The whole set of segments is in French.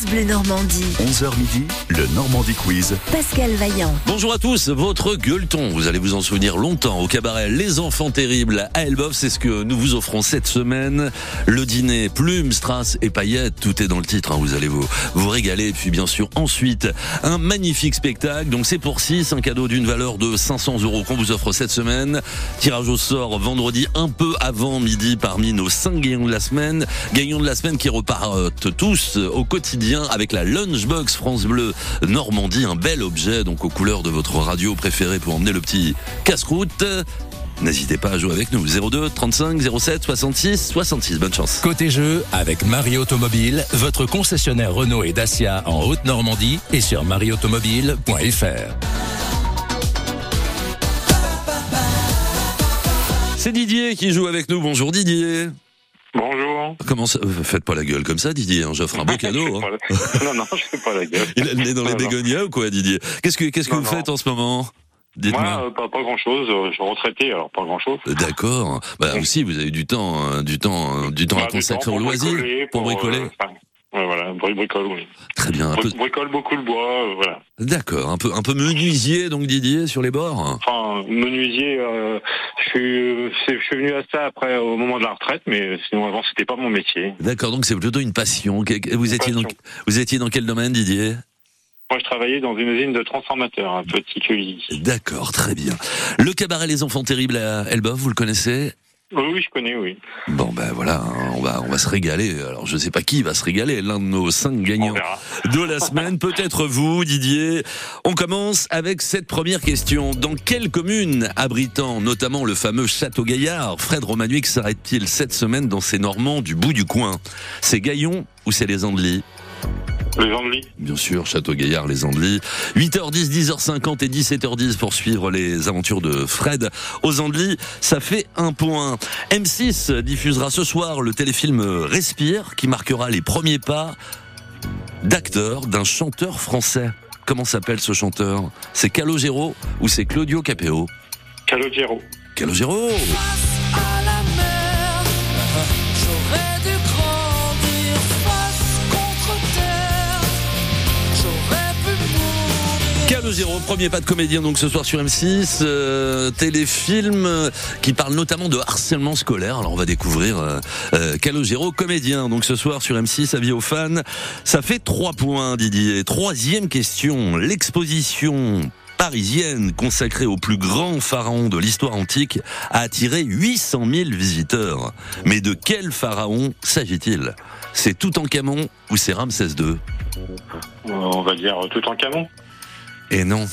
France Bleu Normandie. 11h midi, le Normandie Quiz. Pascal Vaillant. Bonjour à tous, votre gueuleton, vous allez vous en souvenir longtemps au cabaret Les Enfants Terribles à Elbeuf, c'est ce que nous vous offrons cette semaine. Le dîner, plumes, strass et paillettes, tout est dans le titre, hein, vous allez vous, vous régaler. Et puis bien sûr ensuite, un magnifique spectacle, donc c'est pour 6, un cadeau d'une valeur de 500 euros qu'on vous offre cette semaine. Tirage au sort vendredi un peu avant midi parmi nos 5 gagnants de la semaine. Gagnants de la semaine qui repartent tous au quotidien avec la Lunchbox France Bleu Normandie, un bel objet donc aux couleurs de votre radio préférée pour emmener le petit casse-croûte. N'hésitez pas à jouer avec nous 02 35 07 66 66. Bonne chance. Côté jeu avec Marie Automobile, votre concessionnaire Renault et Dacia en Haute-Normandie et sur marieautomobile.fr. C'est Didier qui joue avec nous. Bonjour Didier. Bonjour. Comment ça euh, Faites pas la gueule comme ça, Didier. hein, J'offre un beau cadeau. hein. non, non, je fais pas la gueule. Il a le nez dans les Non, bégonias ou quoi, Didier? Qu'est-ce que qu'est-ce que Non, vous non. faites en ce moment? Moi, euh, pas, pas grand chose. Je suis retraité, alors pas grand chose. D'accord. Bah aussi, vous avez du temps, hein, du temps, euh, du temps à consacrer au loisir, pour bricoler. Ouais, voilà, bri- bricole, oui. Très bien. Un peu. Bri- Bricole beaucoup le bois, euh, voilà. D'accord. Un peu, un peu menuisier donc Didier sur les bords? Enfin, menuisier, euh, je suis, je suis venu à ça après au moment de la retraite, mais sinon avant c'était pas mon métier. D'accord. Donc c'est plutôt une passion. Vous étiez dans, passion. vous étiez dans quel domaine, Didier? Moi, je travaillais dans une usine de transformateurs, un petit Cully. D'accord. Très bien. Le cabaret Les Enfants Terribles à Elbeuf, vous le connaissez? Oui, oui, je connais, oui. Bon ben voilà, hein, on va on va se régaler. Alors je sais pas qui va se régaler, l'un de nos cinq gagnants de la semaine, peut-être vous, Didier. On commence avec cette première question. Dans quelle commune abritant notamment le fameux Château Gaillard, Fred Romanuik s'arrête-t-il cette semaine dans ces Normands du bout du coin? C'est Gaillon ou c'est les Andelys? Les Andelys. Bien sûr, Château Gaillard, les Andelys. 8h10, 10h50 et 17h10 pour suivre les aventures de Fred aux Andelys. Ça fait un point. M6 diffusera ce soir le téléfilm Respire qui marquera les premiers pas d'acteur d'un chanteur français. Comment s'appelle ce chanteur? C'est Calogero ou c'est Claudio Capeo Calogero. Calogero à la mer. 2-0, premier pas de comédien donc ce soir sur M6, euh, téléfilm euh, qui parle notamment de harcèlement scolaire. Alors on va découvrir euh, euh Calogero, comédien donc ce soir sur M6, avis aux fans. Ça fait 3 points Didier. Troisième question, l'exposition parisienne consacrée au plus grand pharaon de l'histoire antique a attiré 800 000 visiteurs. Mais de quel pharaon s'agit-il? C'est Toutankhamon ou c'est Ramsès II euh, On va dire Toutankhamon et non.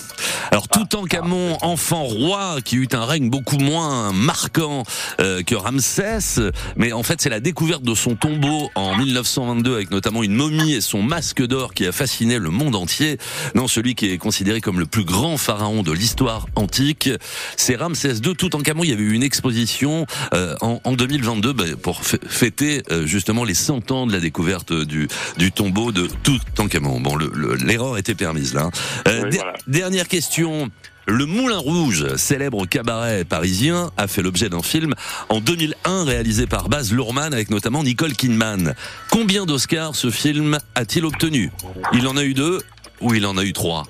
Alors Toutankhamon, enfant roi, qui eut un règne beaucoup moins marquant euh, que Ramsès, mais en fait c'est la découverte de son tombeau en 1922 avec notamment une momie et son masque d'or qui a fasciné le monde entier. Non, celui qui est considéré comme le plus grand pharaon de l'histoire antique, c'est Ramsès II. Toutankhamon, il y avait eu une exposition euh, en, en 2022 bah, pour f- fêter euh, justement les 100 ans de la découverte du, du tombeau de Toutankhamon. Bon, le- le- l'erreur était permise là. hein. Euh, Oui, der- Dernière question. Le Moulin Rouge, célèbre cabaret parisien, a fait l'objet d'un film en 2001 réalisé par Baz Luhrmann avec notamment Nicole Kidman. Combien d'Oscars ce film a-t-il obtenu? Il en a eu deux ou il en a eu trois?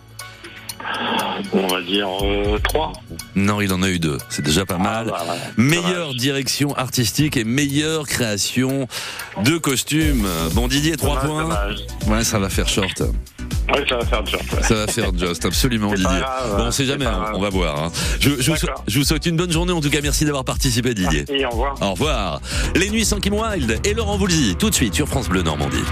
On va dire euh, 3. Non, il en a eu deux. C'est déjà pas mal. bah, Meilleure direction artistique et meilleure création de costumes. Bon Didier, trois Dommage, points. dommage. Ouais, ça va faire short. Ouais, ça va faire ouais. Ça va faire just, absolument Didier. grave, bon, on sait c'est jamais, hein, on va voir. hein. Je, je, vous je souhaite une bonne journée. En tout cas, merci d'avoir participé, Didier. Au revoir. Au revoir. Les nuits sans Kim Wilde et Laurent Voulzy, tout de suite sur France Bleu Normandie.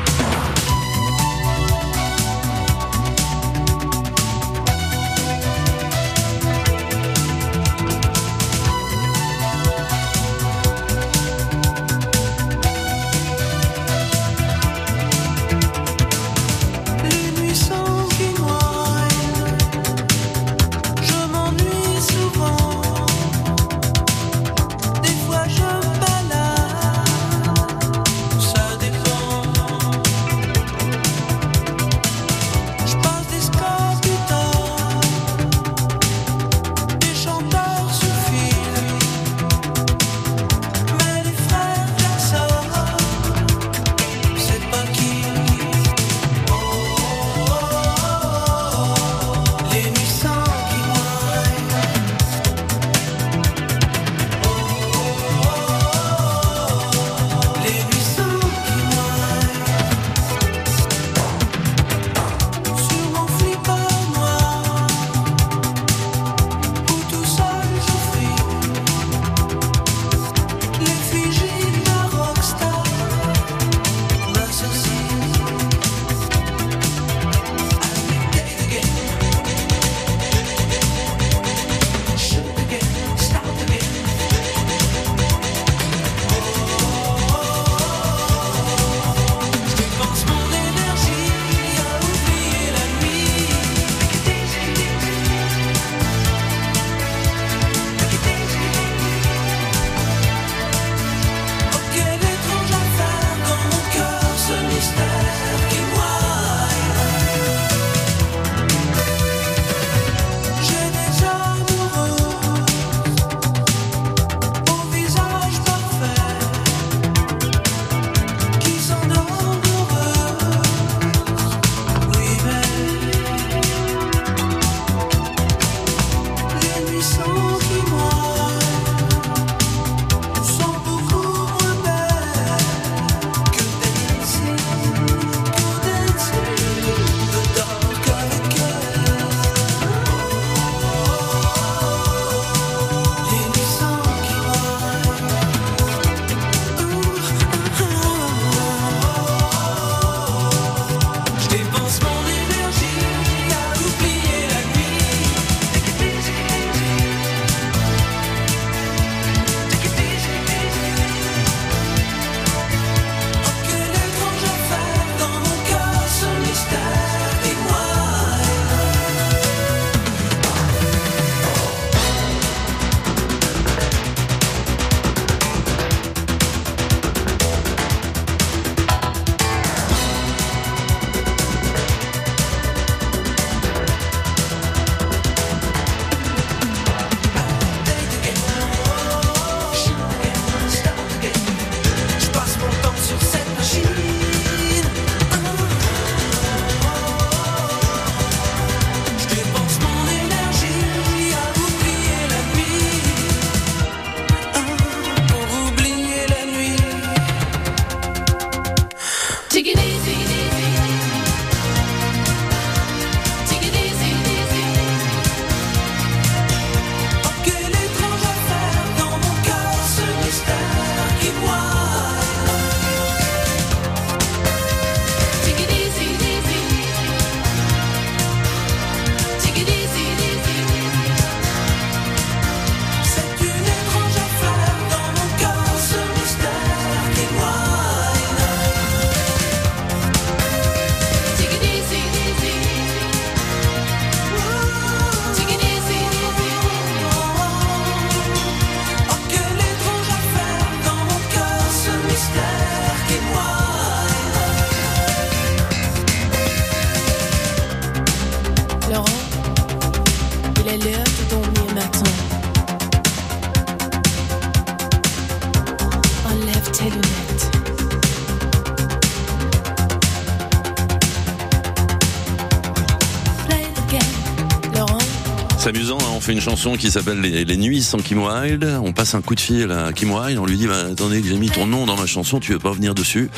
Qui s'appelle les, Les Nuits sans Kim Wilde. On passe un coup de fil à Kim Wilde, on lui dit bah, Attendez, j'ai mis ton nom dans ma chanson, tu veux pas venir dessus?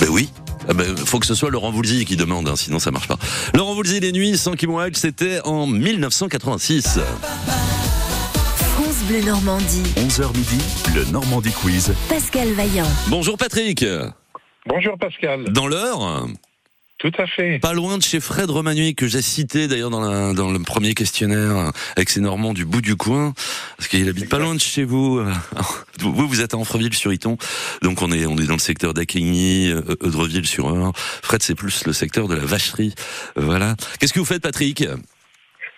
Ben oui. Ah ben, faut que ce soit Laurent Voulzy qui demande, hein, sinon ça marche pas. Laurent Voulzy, Les Nuits sans Kim Wilde, c'était en 1986. France Bleu Normandie. 11h midi, le Normandie Quiz. Pascal Vaillant. Bonjour Patrick. Bonjour Pascal. Dans l'heure, Tout à fait. pas loin de chez Fred Romanuy, que j'ai cité d'ailleurs dans, la- dans le premier questionnaire, avec ses Normands du bout du coin, parce qu'il habite pas loin de chez vous. Vous, vous êtes à Anfreville-sur-Iton, donc on est, on est dans le secteur d'Acquigny, euh, Eudreville-sur-Eure. Fred, c'est plus le secteur de la vacherie. Voilà. Qu'est-ce que vous faites, Patrick?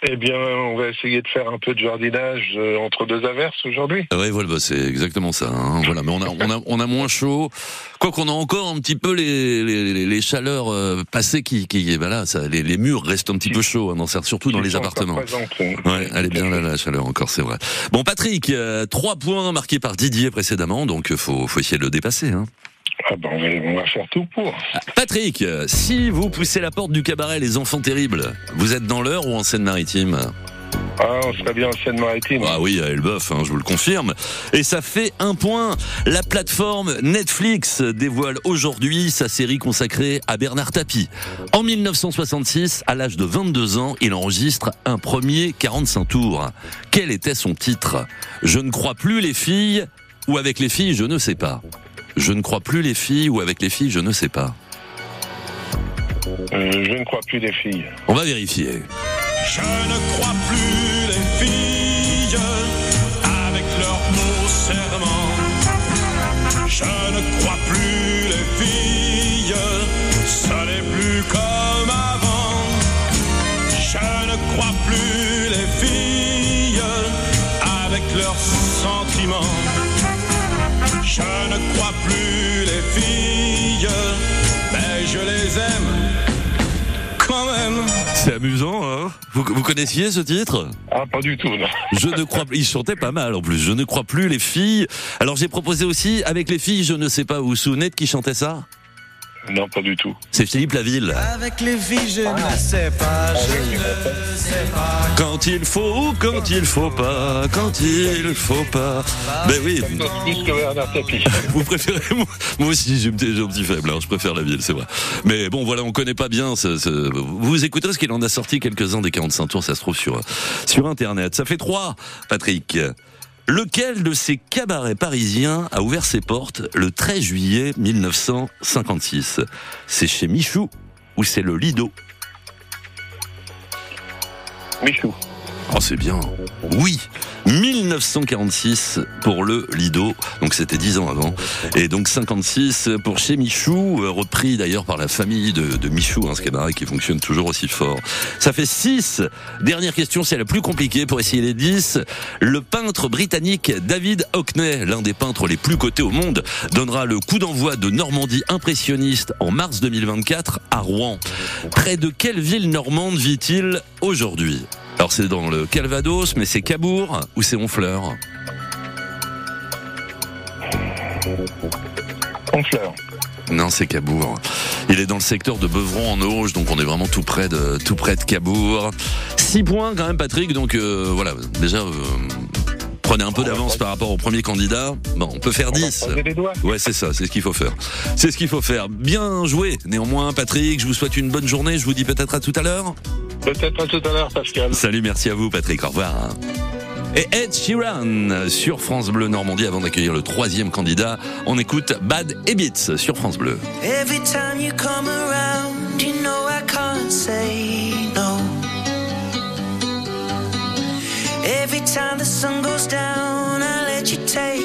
Eh bien, on va essayer de faire un peu de jardinage euh, entre deux averses aujourd'hui. Ouais, voilà, bah, c'est exactement ça. hein. Voilà, mais on a, on a, on a moins chaud. Quoi qu'on a encore un petit peu les, les, les- chaleurs euh, passées qui, qui, voilà, ça, les, les murs restent un petit peu chauds, hein, surtout dans les appartements. oui. Ouais, elle est bien là, la chaleur encore, c'est vrai. Bon, Patrick, euh, trois points marqués par Didier précédemment, donc euh, faut, faut essayer de le dépasser. Hein. Ah ben, on, va, faire tout pour. Patrick, euh, si vous poussez la porte du cabaret Les Enfants Terribles, vous êtes dans l'heure ou en Seine-Maritime Ah, on serait bien en Seine-Maritime. Ah oui, à Elbeuf, hein, je vous le confirme. Et ça fait un point. La plateforme Netflix dévoile aujourd'hui sa série consacrée à Bernard Tapie. En 1966, à l'âge de 22 ans, il enregistre un premier 45 tours. Quel était son titre? Je ne crois plus les filles ou avec les filles, je ne sais pas. Je ne crois plus les filles ou avec les filles, je ne sais pas. Euh, je ne crois plus des filles. On va vérifier. Je ne crois plus les filles C'est amusant, hein vous, vous connaissiez ce titre? Ah, pas du tout, non. Je ne crois plus. Il chantait pas mal en plus. Je ne crois plus les filles. Alors j'ai proposé aussi avec les filles. Je ne sais pas. Vous vous souvenez de qui chantait ça? Non, pas du tout. C'est Philippe Laville. Avec les filles, je ne sais pas, je ne sais pas. Quand il faut, quand il faut pas, quand il faut pas. Ben oui. Plus que Bernard Tapie. Vous préférez moi, moi aussi j'ai un petit j'ai un petit faible. hein, je préfère la ville, c'est vrai. Mais bon, voilà, on connaît pas bien. Ce, ce- Vous écouterez ce qu'il en a sorti quelques-uns des 45 tours. Ça se trouve sur sur internet. Ça fait trois, Patrick. Lequel de ces cabarets parisiens a ouvert ses portes le 13 juillet 1956 C'est chez Michou ou c'est le Lido? Michou. Oh, c'est bien. Oui. 1946 pour le Lido, donc c'était 10 ans avant, et donc 56 pour chez Michou, euh, repris d'ailleurs par la famille de, Michou, hein, ce cabaret qui fonctionne toujours aussi fort. Ça fait 6. Dernière question, c'est la plus compliquée pour essayer les 10. Le peintre britannique David Hockney, l'un des peintres les plus cotés au monde, donnera le coup d'envoi de Normandie impressionniste en mars 2024 à Rouen. Près de quelle ville normande vit-il aujourd'hui? Alors c'est dans le Calvados, mais c'est Cabourg ou c'est Honfleur Honfleur. Non, c'est Cabourg. Il est dans le secteur de Beuvron en Auge, donc on est vraiment tout près de tout près de Cabourg. Six points quand même, Patrick. Donc euh, voilà, déjà euh, prenez un peu d'avance par rapport au premier candidat. Bon, on peut faire On va 10. croiser les doigts. Ouais, c'est ça, c'est ce qu'il faut faire. C'est ce qu'il faut faire. Bien joué. Néanmoins, Patrick, je vous souhaite une bonne journée. Je vous dis peut-être à tout à l'heure. Peut-être à tout à l'heure, Pascal. Salut, merci à vous, Patrick. Au revoir. Et Ed Sheeran sur France Bleu Normandie avant d'accueillir le troisième candidat. On écoute Bad Habits sur France Bleu. Every time you come around, you know I can't say no. Every time the sun goes down, I let you take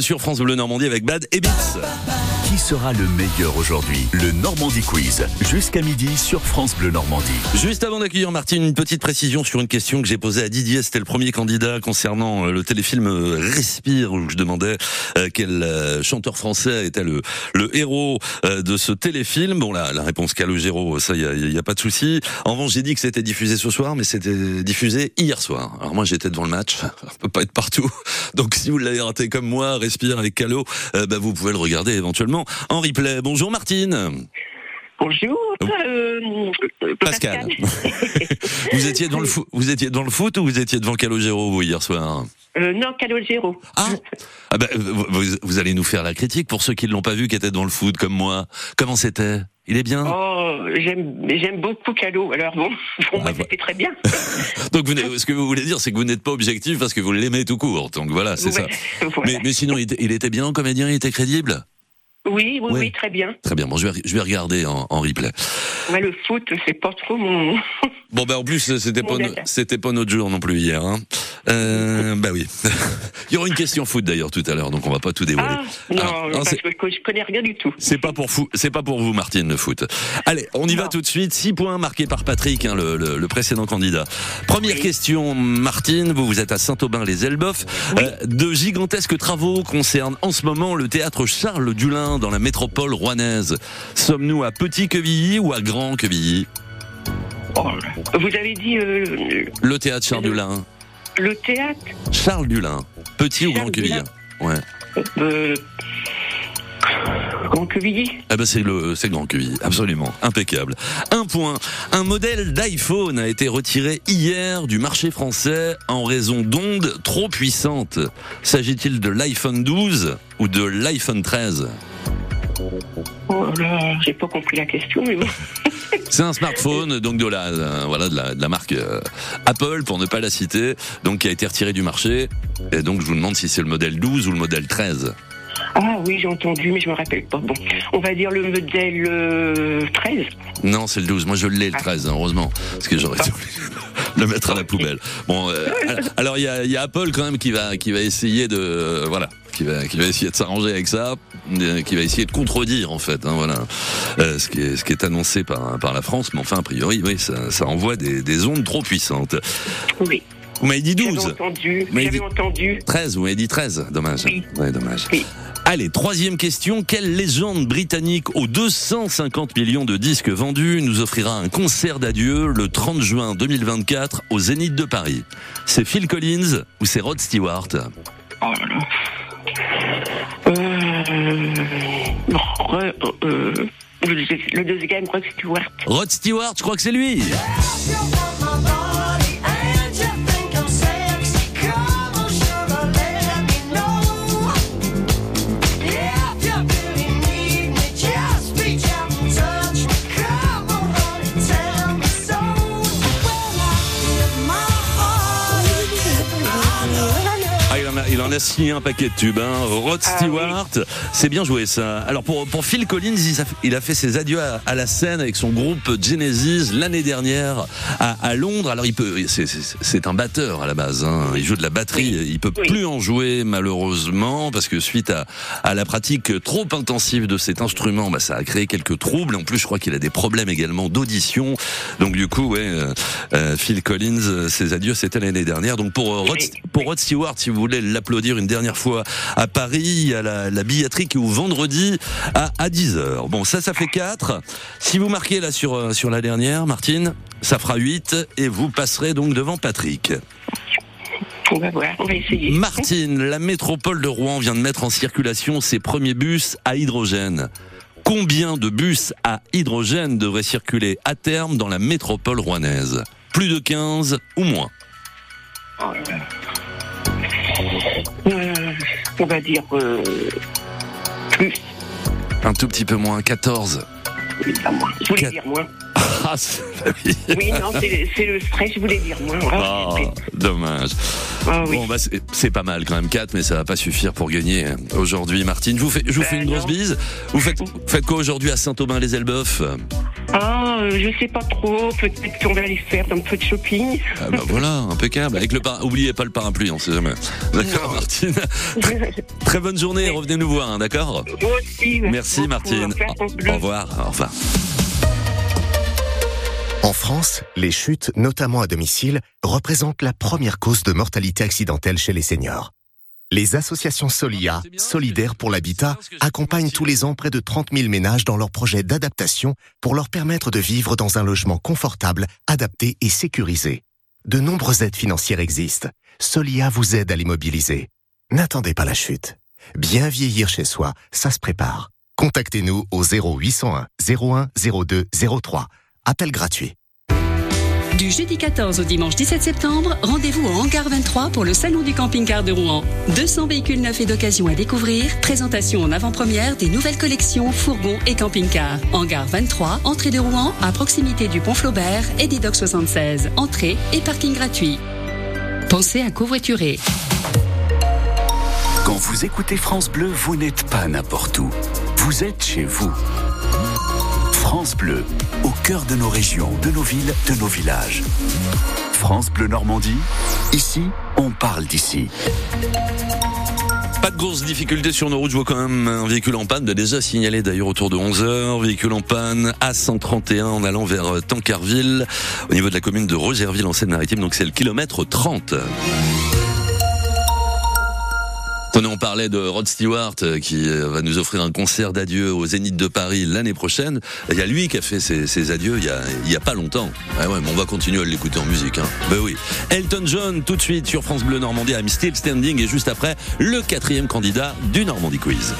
sur France Bleu Normandie avec Bad. Qui sera le meilleur aujourd'hui Le Normandie Quiz. Jusqu'à midi sur France Bleu Normandie. Juste avant d'accueillir Martine, une petite précision sur une question que j'ai posée à Didier. C'était le premier candidat concernant euh, le téléfilm euh, Respire, où je demandais euh, quel chanteur français était le, le héros de ce téléfilm. Bon, la, la réponse Calogero, ça, il y a, pas de souci. En revanche, j'ai dit que c'était diffusé ce soir, mais c'était diffusé hier soir. Alors moi, j'étais devant le match. On peut pas être partout. Donc, si vous l'avez raté comme moi, Respire avec Calo, bah, vous pouvez le regarder éventuellement en replay. Bonjour Martine. Bonjour, euh, euh, Pascal. vous étiez dans le foot, vous étiez dans le foot ou vous étiez devant Calogero vous hier soir Euh, non, Calogero. Ah, ah bah, vous, vous- allez nous faire la critique pour ceux qui ne l'ont pas vu, qui étaient dans le foot comme moi. Comment c'était? Il est bien? Oh, j'aime, j'aime beaucoup Calo. Alors bon, pour moi bah. c'était très bien. Donc vous, ce que vous voulez dire, c'est que vous n'êtes pas objectif parce que vous l'aimez tout court. Donc voilà, c'est ça. Voilà. Mais, mais sinon, il était, il était bien en comédien, il était crédible? Oui, oui, Ouais. oui, très bien. Très bien, bon, je vais, je vais regarder en, en replay. Ouais, le foot, c'est pas trop mon. Bon, bah en plus, c'était pas, no- c'était pas notre jour non plus hier. Hein. Euh, bah oui. il y aura une question foot d'ailleurs tout à l'heure, donc on va pas tout dévoiler. Ah, non, Ah, non, parce que je connais rien du tout. C'est pas pour fou, c'est pas pour vous, Martine, le foot. Allez, on y va tout de suite. Six points marqués par Patrick, hein, le, le- le précédent candidat. Première question, Martine. Vous, vous êtes à Saint-Aubin-les-Elbeuf. Euh, de gigantesques travaux concernent en ce moment le théâtre Charles Dulin dans la métropole rouennaise. Sommes-nous à Petit Quevilly ou à Grand Quevilly? Oh, vous avez dit euh, Le théâtre Charles Dulin. Le théâtre Charles Dulin. Petit ou Grand Dulin. Ouais. euh, Grand Quevilly Ah bah c'est le c'est Grand Quevilly, absolument, impeccable. Un point. Un modèle d'iPhone a été retiré hier du marché français en raison d'ondes trop puissantes. S'agit-il de l'iPhone 12 ou de l'iPhone 13 Oh là, j'ai pas compris la question, mais bon. C'est un smartphone donc de la euh, voilà de la, de la marque euh, Apple pour ne pas la citer, donc qui a été retiré du marché. Et donc je vous demande si c'est le modèle 12 ou le modèle 13. Ah oui, j'ai entendu, mais je me rappelle pas. Bon, on va dire le modèle euh, 13. Non, c'est le 12. Moi, je l'ai, le 13, hein, heureusement. Parce que j'aurais dû le mettre à la poubelle. Bon, euh, alors, il y a, il y a Apple, quand même, qui va, qui va essayer de, euh, voilà, qui va, qui va essayer de s'arranger avec ça, euh, qui va essayer de contredire, en fait, hein, voilà, euh, ce qui est, ce qui est annoncé par, par la France. Mais enfin, a priori, oui, ça, ça envoie des, des ondes trop puissantes. Oui, Vous m'avez dit j'avais 12. entendu. Dit- entendu. 13, vous m'avez dit 13. Dommage. Oui. Ouais, dommage. Oui. Allez, troisième question. Quelle légende britannique aux 250 millions de disques vendus nous offrira un concert d'adieu le 30 juin 2024 au Zénith de Paris? C'est Phil Collins ou c'est Rod Stewart? Oh là là. Euh, re- euh, le, le deuxième, Rod Stewart. Rod Stewart, je crois que c'est lui il en a signé un paquet de tubes. Hein. Rod Ah Stewart, c'est bien joué ça. Alors pour, pour Phil Collins, il a, fait ses adieux à, à la scène avec son groupe Genesis l'année dernière à, à Londres. Alors il peut, c'est- un batteur à la base. Hein. Il joue de la batterie. Il peut Oui. plus en jouer malheureusement parce que suite à, à la pratique trop intensive de cet instrument, bah, ça a créé quelques troubles. En plus, je crois qu'il a des problèmes également d'audition. Donc du coup, ouais, euh, euh, Phil Collins, euh, ses adieux, c'était l'année dernière. Donc pour Rod, Oui. pour Rod Stewart, si vous voulez l'applaudir une dernière fois à Paris, a la, la billetterie qui vendredi à, à 10h. Bon, ça, ça fait 4. Si vous marquez là sur, euh, sur la dernière, Martine, ça fera 8 et vous passerez donc devant Patrick. On va voir, on va essayer. Martine, la métropole de Rouen vient de mettre en circulation ses premiers bus à hydrogène. Combien de bus à hydrogène devraient circuler à terme dans la métropole rouennaise? Plus de 15 ou moins? Oh là là. Euh, on va dire euh, plus. Un tout petit peu moins, 14. Oui, pas moins. Je voulais dire moins. Ah, c'est- bah oui. Oui, non, c'est le stress, je voulais dire moins. Ah, dommage. ah oui. Bon, bah, c'est pas mal quand même, 4, mais ça va pas suffire pour gagner hein, aujourd'hui, Martine. Je vous fais, je vous fais Ben une grosse bise. Vous faites, quoi aujourd'hui à Saint-Aubin-les-Elbeuf Ah, euh, je sais pas trop. Peut-être qu'on va aller faire un peu de shopping. ah bah voilà, impeccable. Avec le par... Oubliez pas le parapluie, on sait jamais. D'accord. Martine. Très bonne journée, revenez nous voir, hein, d'accord? Merci beaucoup. Martine. Au revoir. Au revoir. En France, les chutes, notamment à domicile, représentent la première cause de mortalité accidentelle chez les seniors. Les associations Solia, solidaires pour l'habitat, accompagnent tous les ans près de 30 000 ménages dans leurs projets d'adaptation pour leur permettre de vivre dans un logement confortable, adapté et sécurisé. De nombreuses aides financières existent. Solia vous aide à les mobiliser. N'attendez pas la chute. Bien vieillir chez soi, ça se prépare. Contactez-nous au 0801 01 02 03. Appel gratuit. Du jeudi 14 au dimanche 17 septembre, rendez-vous au Hangar 23 pour le Salon du camping-car de Rouen. 200 véhicules neufs et d'occasion à découvrir, présentation en avant-première des nouvelles collections fourgons et camping-cars. Hangar 23, entrée de Rouen, à proximité du pont Flaubert et des docks 76. Entrée et parking gratuit. Pensez à covoiturer. Quand vous écoutez France Bleu, vous n'êtes pas n'importe où. Vous êtes chez vous. France Bleu, au cœur de nos régions, de nos villes, de nos villages. France Bleu Normandie, ici, on parle d'ici. Pas de grosses difficultés sur nos routes. Je vois quand même un véhicule en panne. déjà signalé d'ailleurs autour de 11 heures. Véhicule en panne à 131 en allant vers Tancarville, au niveau de la commune de Rogerville en Seine-Maritime. Donc c'est le kilomètre 30. Tenez, on parlait de Rod Stewart euh, qui euh, va nous offrir un concert d'adieu au Zénith de Paris l'année prochaine. Il y a lui qui a fait ses, adieux il y a, pas longtemps. Ah ouais, mais on va continuer à l'écouter en musique. Hein. Ben oui. Elton John tout de suite sur France Bleu Normandie. I'm still standing et juste après le quatrième candidat du Normandie Quiz.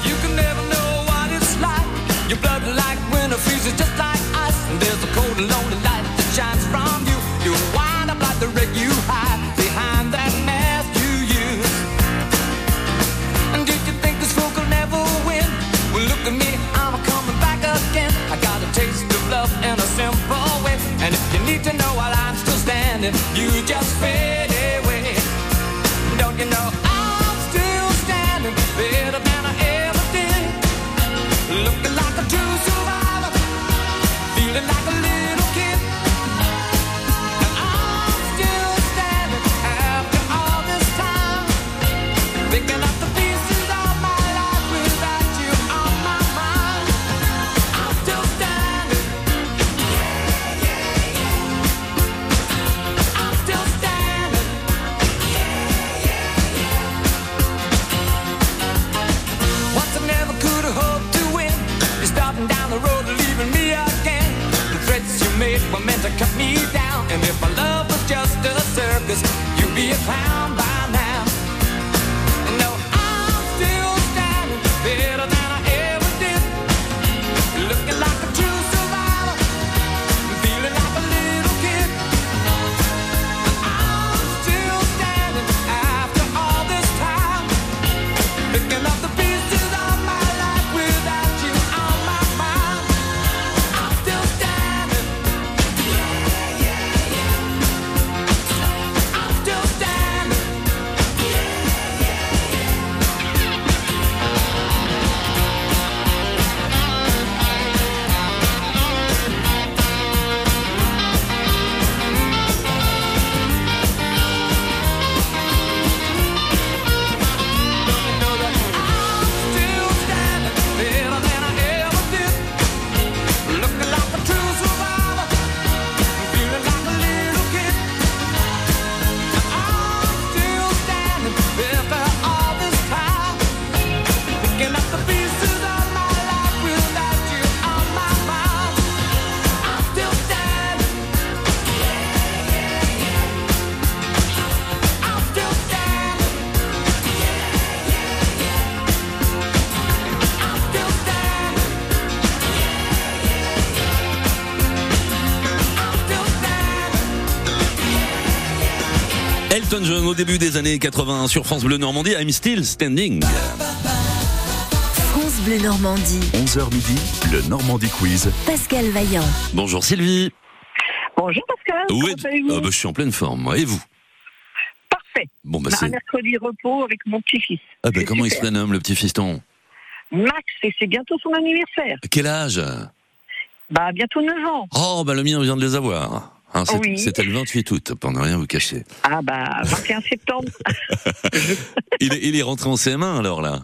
Elton John au début des années 80 sur France Bleu Normandie, I'm Still Standing. France Bleu Normandie. 11h midi, le Normandie Quiz. Pascal Vaillant. Bonjour Sylvie. Bonjour Pascal. Allez-vous Ah bah, Je suis en pleine forme, moi. Et vous? Parfait. Bon, bah Bah, c'est. un mercredi repos avec mon petit-fils. Ah bah, comment il se super. prénomme, le petit fiston Max, et c'est bientôt son anniversaire. Quel âge? Bah, bientôt 9 ans. Oh, bah le mien vient de les avoir. Hein, c'est- Oui. C'était le 28 août, pour ne rien vous cacher. Ah, bah, 21 septembre. Il est, il est rentré en CM1 alors là?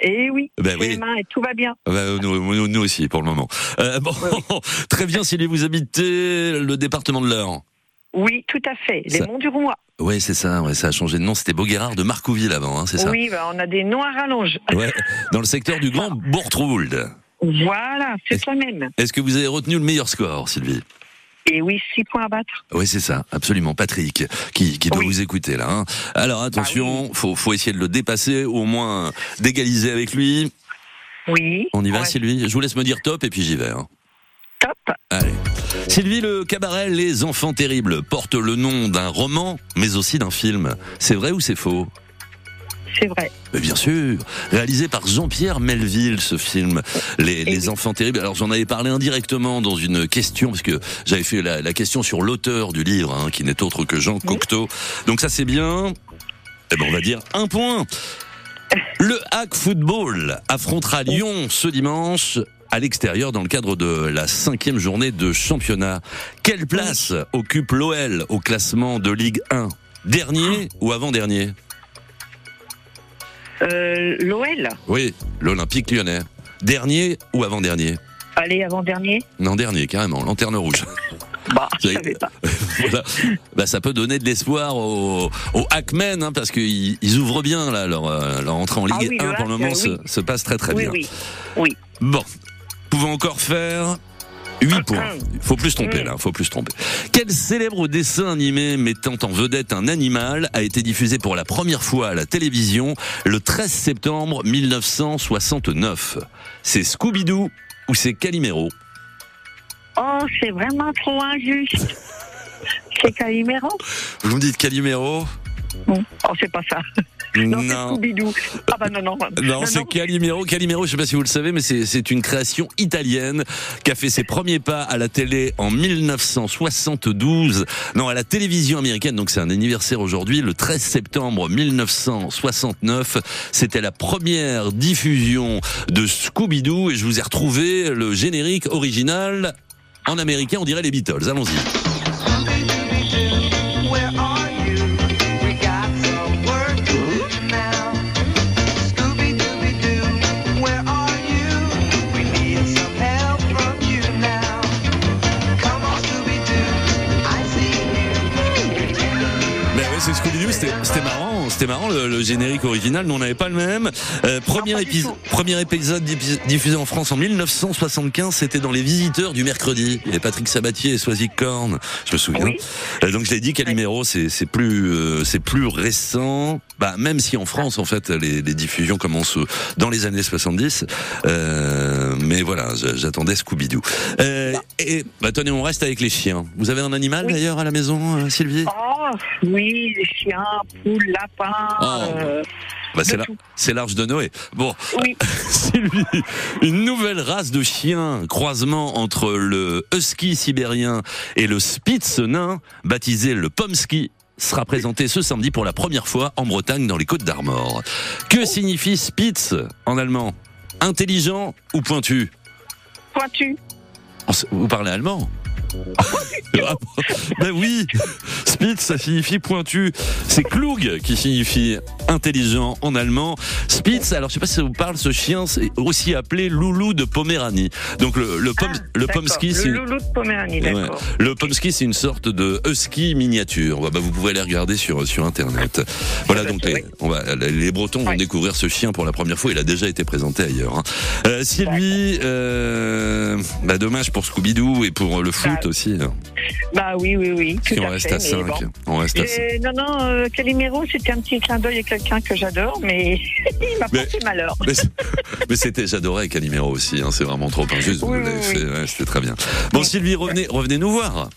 Et oui, Ben oui. mains et tout va bien. Bah, nous, nous- nous aussi pour le moment. Euh, bon, très bien Sylvie, vous habitez le département de l'Eure. Oui, tout à fait. Les Ça- monts du Roumois. Ouais, c'est ça, ouais, ça a changé de nom, c'était Beauguérard de Marcouville avant, hein, c'est ça? Oui, bah, on a des noms à rallonge. Ouais, dans le secteur du Grand Bourtrould. Voilà, c'est ça même. Est-ce que vous avez retenu le meilleur score, Sylvie? Et oui, 6 points à battre. Oui, c'est ça, absolument. Patrick, qui, qui doit Oui. vous écouter là. hein. Alors attention, faut, faut essayer de le dépasser, ou au moins d'égaliser avec lui. Oui. On y va, Ouais. Sylvie Je vous laisse me dire top et puis j'y vais. hein. Top. Allez. Sylvie, le cabaret Les Enfants Terribles porte le nom d'un roman, mais aussi d'un film. C'est vrai ou c'est faux? C'est vrai. Mais bien sûr, réalisé par Jean-Pierre Melville, ce film, Les, Les Enfants Terribles. Alors j'en avais parlé indirectement dans une question, parce que j'avais fait la, la question sur l'auteur du livre, hein, qui n'est autre que Jean Cocteau. Donc ça c'est bien. Eh ben on va dire un point. Le Hack Football affrontera Lyon ce dimanche à l'extérieur dans le cadre de la cinquième journée de championnat. Quelle place occupe l'OL au classement de Ligue 1 Dernier ou avant-dernier? Euh, L'OL. Oui, l'Olympique lyonnais. Dernier ou avant-dernier Allez, avant-dernier. Non, dernier, carrément, lanterne rouge. Bah, je Vous savais pas. voilà. Bah, ça peut donner de l'espoir aux, aux Hackmen, hein, parce qu'ils ils ouvrent bien là, leur, euh, leur entrée en Ligue Ah oui, 1 le pour le moment euh, se, passe très très oui, bien. oui. Oui. Bon, pouvons encore faire 8 points. Faut plus se tromper là, faut plus tromper. Quel célèbre dessin animé mettant en vedette un animal a été diffusé pour la première fois à la télévision le 13 septembre 1969 C'est Scooby-Doo ou c'est Calimero? Oh, c'est vraiment trop injuste. c'est Calimero? Vous me dites Calimero? Oh, c'est pas ça. Non, c'est Non. Scooby-Doo. Ah bah non, non. Non, c'est Calimero. Calimero, je sais pas si vous le savez, mais c'est c'est une création italienne qui a fait ses premiers pas à la télé en 1972. Non, à la télévision américaine. Donc c'est un anniversaire aujourd'hui, le 13 septembre 1969. C'était la première diffusion de Scooby-Doo et je vous ai retrouvé le générique original en américain. On dirait les Beatles. Allons-y. C'était marrant le, le générique original, nous on n'avait pas le même. Euh, premier, épisode, premier épisode diffus- diffusé en France en 1975, c'était dans Les Visiteurs du mercredi. Il y avait Patrick Sabatier et Swazik Korn, je me souviens. Euh, donc je l'ai dit, Calimero, c'est c'est plus, euh, c'est plus récent. Bah, même si en France, en fait, les, les diffusions commencent dans les années 70. Euh, mais voilà, j'attendais Scooby-Doo. Euh, et bah, tenez, on reste avec les chiens. Vous avez un animal d'ailleurs à la maison, euh, Sylvie? Oh, oui, les chiens, poules, lapins. Oh. euh, Bah, c'est la- c'est l'arche de Noé. Bon, Oui. Sylvie, une nouvelle race de chiens, croisement entre le husky sibérien et le spitz nain, baptisé le pomsky, sera présenté ce samedi pour la première fois en Bretagne dans les Côtes d'Armor. Que signifie spitz en allemand? Intelligent ou pointu? Pointu. Vous parlez allemand? Ben oui, Spitz, ça signifie pointu. C'est Klug qui signifie intelligent en allemand. Spitz, alors je sais pas si ça vous parle, ce chien, c'est aussi appelé loulou de Poméranie. Donc le, le, pom, le D'accord. pomsky, c'est Le loulou de Poméranie, Ouais. d'accord. Le pomsky, c'est une sorte de husky miniature. Bah, vous pouvez aller regarder sur sur internet. Voilà donc les, on va, les Bretons vont découvrir ce chien pour la première fois. Il a déjà été présenté ailleurs. hein. Euh, Sylvie, euh, bah, dommage pour Scooby Doo et pour le foot. Aussi. hein. Bah oui, oui, oui, tout Si on à reste fait. à mais 5. bon. On reste à 5. Euh, non, non, euh, Calimero, c'était un petit clin d'œil à quelqu'un que j'adore, mais il m'a porté malheur. Mais, c'était, j'adorais Calimero aussi, hein, c'est vraiment trop injuste. vous Oui, ouais, c'était très bien. Bon, Sylvie, revenez, revenez nous voir.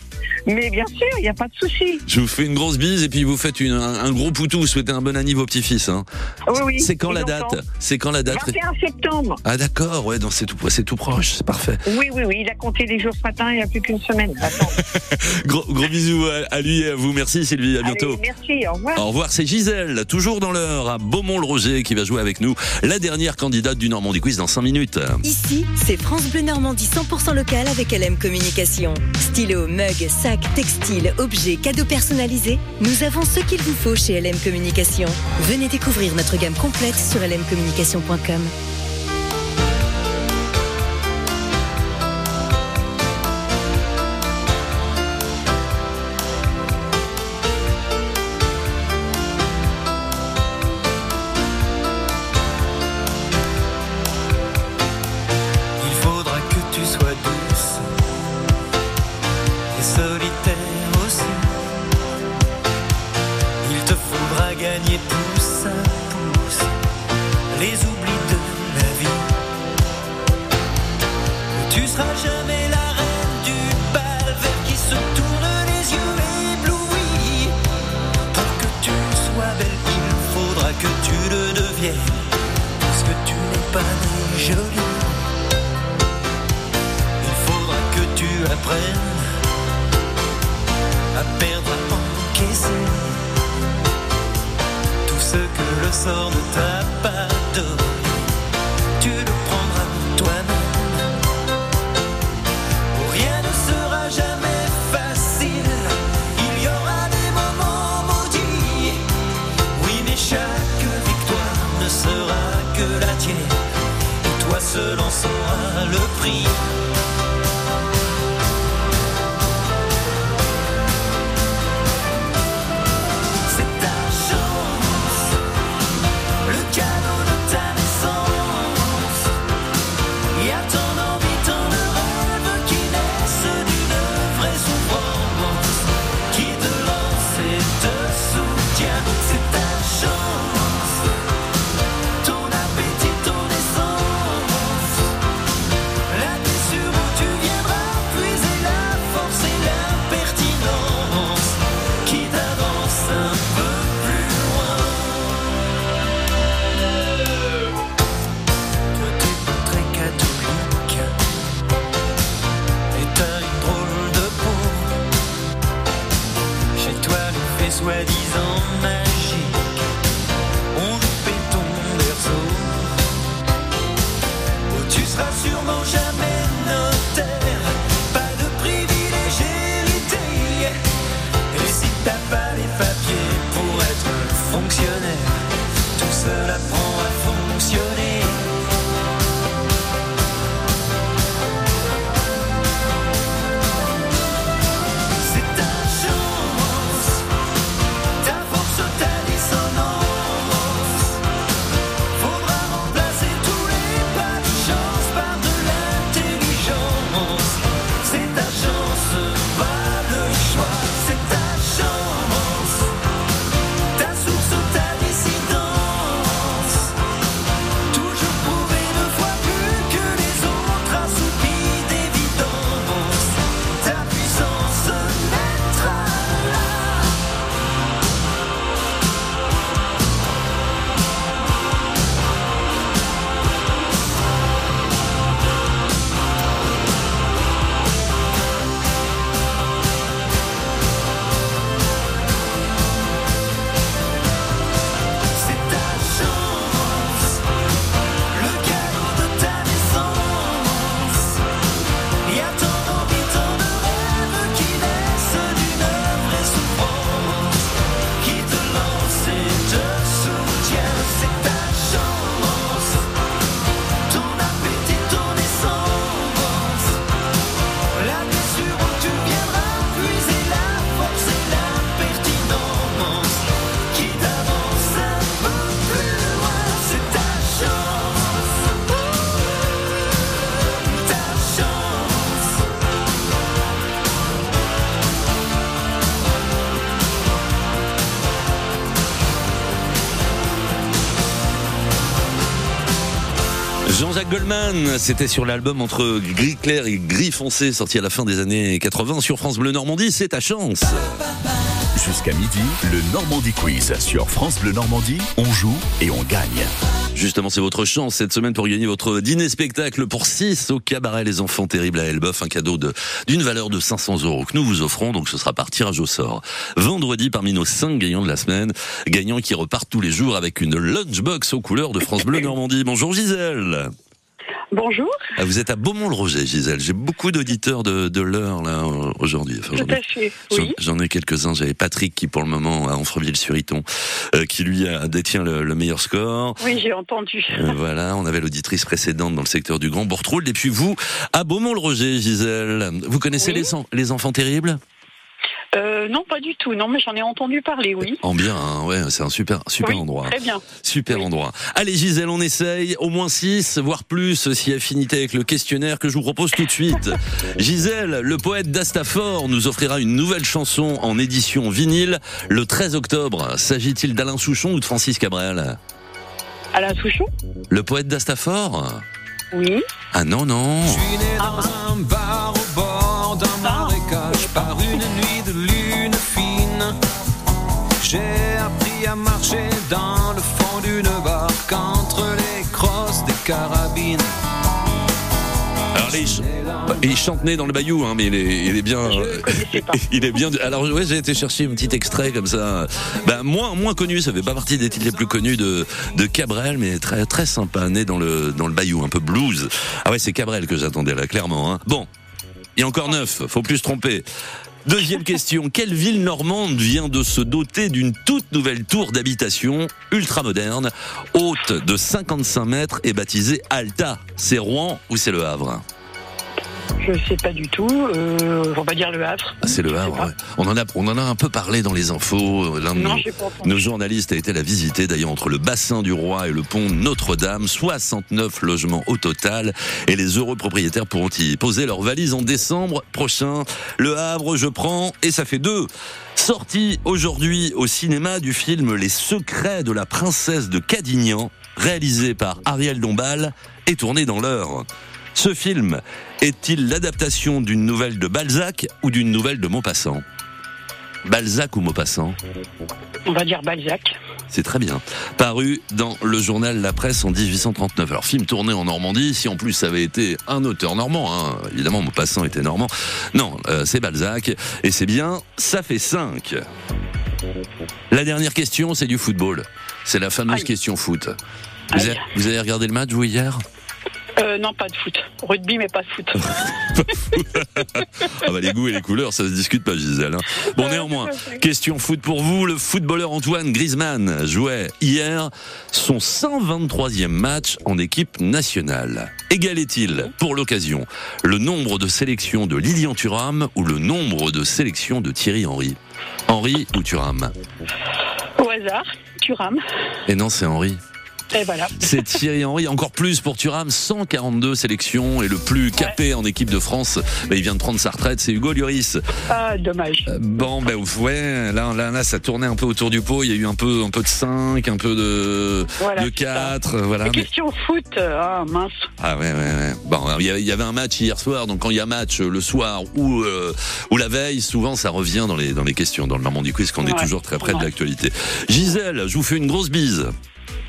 Mais bien sûr, il n'y a pas de souci. Je vous fais une grosse bise et puis vous faites une- un, un gros poutou. Souhaitez un bon anniv au petit-fils. Hein. Oui, oui. C'est quand la date? C'est quand la date 21 septembre. Ah d'accord, ouais, c'est tout, c'est tout proche, c'est parfait. Oui, oui, oui, il a compté les jours ce matin, il n'y a plus qu'une semaine. Gros, gros bisous à, à lui et à vous. Merci Sylvie, à bientôt. Allez, merci, au revoir. Au revoir, c'est Gisèle, toujours dans l'heure, à Beaumont-le-Roger, qui va jouer avec nous, la dernière candidate du Normandie Quiz dans 5 minutes. Ici, c'est France Bleu Normandie 100% local avec LM Communication. Stylo, mug, sac, textile, objets, cadeaux personnalisés. Nous avons ce qu'il vous faut chez LM Communication. Venez découvrir notre gamme complète sur lmcommunication.com. solitaire aussi. Il te faudra gagner pouce à pouce les oublis de la vie. Tu seras jamais la reine du bal vers qui se tournent les yeux éblouis. Pour que tu sois belle, il faudra que tu le deviennes. Puisque tu n'es pas jolie. Il faudra que tu apprennes tout ce que le sort ne t'a pas donné. Tu le prendras toi-même. Oh, Rien ne sera jamais facile. Il y aura des moments maudits. Oui, mais chaque victoire ne sera que la tienne. Et toi seul en sauras le prix. Goldman, c'était sur l'album entre gris clair et gris foncé, sorti à la fin des années 80 sur France Bleu Normandie. C'est ta chance. Jusqu'à midi, le Normandie Quiz sur France Bleu Normandie. On joue et on gagne. Justement, c'est votre chance cette semaine pour gagner votre dîner spectacle pour 6 au cabaret Les Enfants Terribles à Elbeuf, un cadeau de- d'une valeur de 500 euros que nous vous offrons. Donc, ce sera par tirage au sort. Vendredi, parmi nos 5 gagnants de la semaine, gagnants qui repartent tous les jours avec une lunchbox aux couleurs de France Bleu Normandie. Bonjour Gisèle. Bonjour. Ah, vous êtes à Beaumont-le-Roger, Gisèle. J'ai beaucoup d'auditeurs de, de l'heure là aujourd'hui. Enfin, Tout j'en ai- à fait. J'en- Oui. J'en ai quelques-uns. J'avais Patrick qui, pour le moment, à Anfreville-sur-Iton, euh, qui lui a, détient le, le meilleur score. Oui, j'ai entendu. Euh, voilà, on avait l'auditrice précédente dans le secteur du Grand Bourtroul. Et puis vous, à Beaumont-le-Roger, Gisèle. Vous connaissez Oui. les, les enfants terribles? Euh, non, pas du tout. Non, mais j'en ai entendu parler, oui. En bien, hein, ouais, c'est un super, super Oui, endroit. Très bien. Super endroit. Allez Gisèle, on essaye au moins 6, voire plus, si affinité avec le questionnaire que je vous propose tout de suite. Gisèle, le poète d'Astafor, nous offrira une nouvelle chanson en édition vinyle le 13 octobre. S'agit-il d'Alain Souchon ou de Francis Cabrel? Alain Souchon? Le poète d'Astafor Oui. Ah non, non. Je suis né dans un bar au bord d'un marécage par dans le fond d'une barque entre les crosses des carabines. Alors, les ch- il chante né dans le bayou, hein, mais il est, il est bien. euh, il est bien. Alors ouais, j'ai été chercher un petit extrait comme ça. Ben moins moins connu, ça fait pas partie des titres les plus connus de de Cabrel, mais très très sympa, né dans le dans le bayou, un peu blues. Ah ouais, c'est Cabrel que j'attendais là, clairement. Hein. Bon, il y a encore neuf, faut plus se tromper. Deuxième question, quelle ville normande vient de se doter d'une toute nouvelle tour d'habitation ultra moderne, haute de 55 mètres et baptisée Alta? C'est Rouen ou c'est Le Havre? Je sais pas du tout. Euh, on va dire le Havre. Ah, c'est le Havre. ouais. On en a, on en a un peu parlé dans les infos. L'un de Non, nos, journalistes a été la visiter d'ailleurs entre le bassin du Roi et le pont Notre-Dame. 69 logements au total et les heureux propriétaires pourront y poser leurs valises en décembre prochain. Le Havre, je prends et ça fait deux. Sortie aujourd'hui au cinéma du film Les secrets de la princesse de Cadignan, réalisé par Ariel Dombal et tourné dans l'heure. Ce film est-il l'adaptation d'une nouvelle de Balzac ou d'une nouvelle de Maupassant? Balzac ou Maupassant? On va dire Balzac. C'est très bien. Paru dans le journal La Presse en 1839. Alors, film tourné en Normandie, si en plus ça avait été un auteur normand, hein, évidemment Maupassant était normand. Non, euh, c'est Balzac, et c'est bien, ça fait 5. La dernière question, c'est du football. C'est la fameuse Aïe. question foot. Vous avez, vous avez regardé le match, vous, hier? Euh, non, pas de foot. Rugby, mais pas de foot. Ah bah les goûts et les couleurs, ça se discute pas, Gisèle. hein. Bon, néanmoins, question foot pour vous. Le footballeur Antoine Griezmann jouait hier son 123e match en équipe nationale. Égalait-il, pour l'occasion, le nombre de sélections de Lilian Thuram ou le nombre de sélections de Thierry Henry? Henry ou Thuram? Au hasard, Turam. Et non, c'est Henry. Et voilà. C'est Thierry Henry, encore plus pour Thuram, 142 sélections et le plus capé en équipe de France. Bah, il vient de prendre sa retraite, c'est Hugo Lloris. Ah, dommage. Bon, ben ouais, là, là, là, ça tournait un peu autour du pot. Il y a eu un peu, un peu de 5, un peu de, Voilà, de c'est ça. 4, voilà. Mais- questions foot, euh, ah mince. Ah ouais, ouais, ouais. Bon, il y avait un match hier soir, donc quand il y a match euh, le soir ou euh, ou la veille, souvent ça revient dans les dans les questions, dans le moment du quiz, qu'on est toujours très près de l'actualité. Gisèle, je vous fais une grosse bise.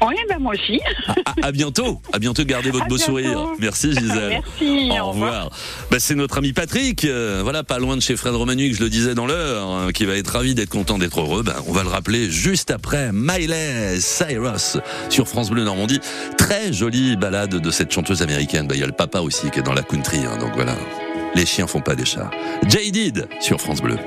Oui, ben moi aussi. À, à bientôt, à bientôt. Gardez votre À beau bientôt. sourire. Merci Gisèle. Merci, Au revoir. Bah, c'est notre ami Patrick, euh, voilà, pas loin de chez Fred Romanu, que je le disais dans l'heure, hein, qui va être ravi d'être content d'être heureux. Ben, on va le rappeler juste après Miley Cyrus sur France Bleu Normandie. Très jolie balade de cette chanteuse américaine. Ben, Il y a le papa aussi qui est dans la country, hein, donc voilà. Les chiens font pas des chats. Jaded sur France Bleu.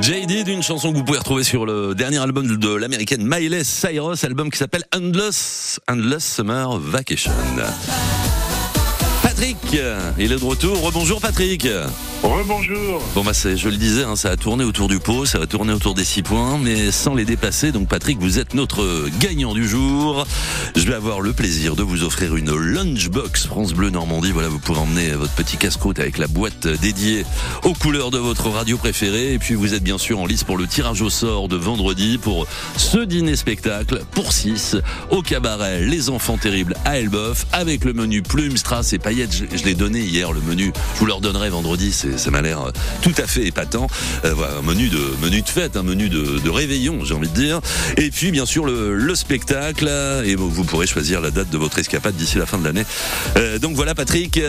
JD d'une chanson que vous pouvez retrouver sur le dernier album de l'américaine Miley Cyrus, album qui s'appelle Endless, Endless Summer Vacation. Patrick, il est de retour. Rebonjour Patrick. Rebonjour. Bon bah je le disais, hein, ça a tourné autour du pot, ça va tourner autour des 6 points, mais sans les dépasser. Donc Patrick, vous êtes notre gagnant du jour. Je vais avoir le plaisir de vous offrir une lunchbox France Bleu Normandie. Voilà, vous pourrez emmener votre petit casse-croûte avec la boîte dédiée aux couleurs de votre radio préférée. Et puis vous êtes bien sûr en lice pour le tirage au sort de vendredi pour ce dîner spectacle pour 6 au cabaret Les Enfants Terribles à Elbeuf avec le menu plumes, strass et paillettes. Je, l'ai donné hier le menu. Je vous le redonnerai vendredi. Ça m'a l'air euh, tout à fait épatant. Euh, voilà, un menu de menu de fête, un menu de, de réveillon, j'ai envie de dire. Et puis bien sûr le, le spectacle. euh, Et vous pourrez choisir la date de votre escapade d'ici la fin de l'année. Donc voilà, Patrick,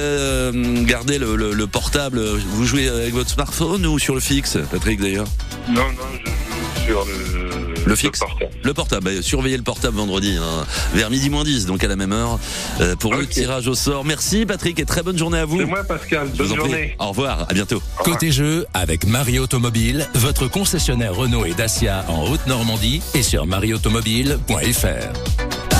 gardez le, le- le portable. Vous jouez avec votre smartphone ou sur le fixe, Patrick d'ailleurs? Non, non, je joue sur le, Le fixe Le portable. Bah, surveillez le portable vendredi, hein, vers midi moins 10, donc à la même heure, euh, pour le tirage au sort. Merci Patrick et très bonne journée à vous. C'est moi, Pascal. Bonne journée. Au revoir, à bientôt. Côté jeu, avec Marie Automobile, votre concessionnaire Renault et Dacia en Haute-Normandie et sur marieautomobile.fr.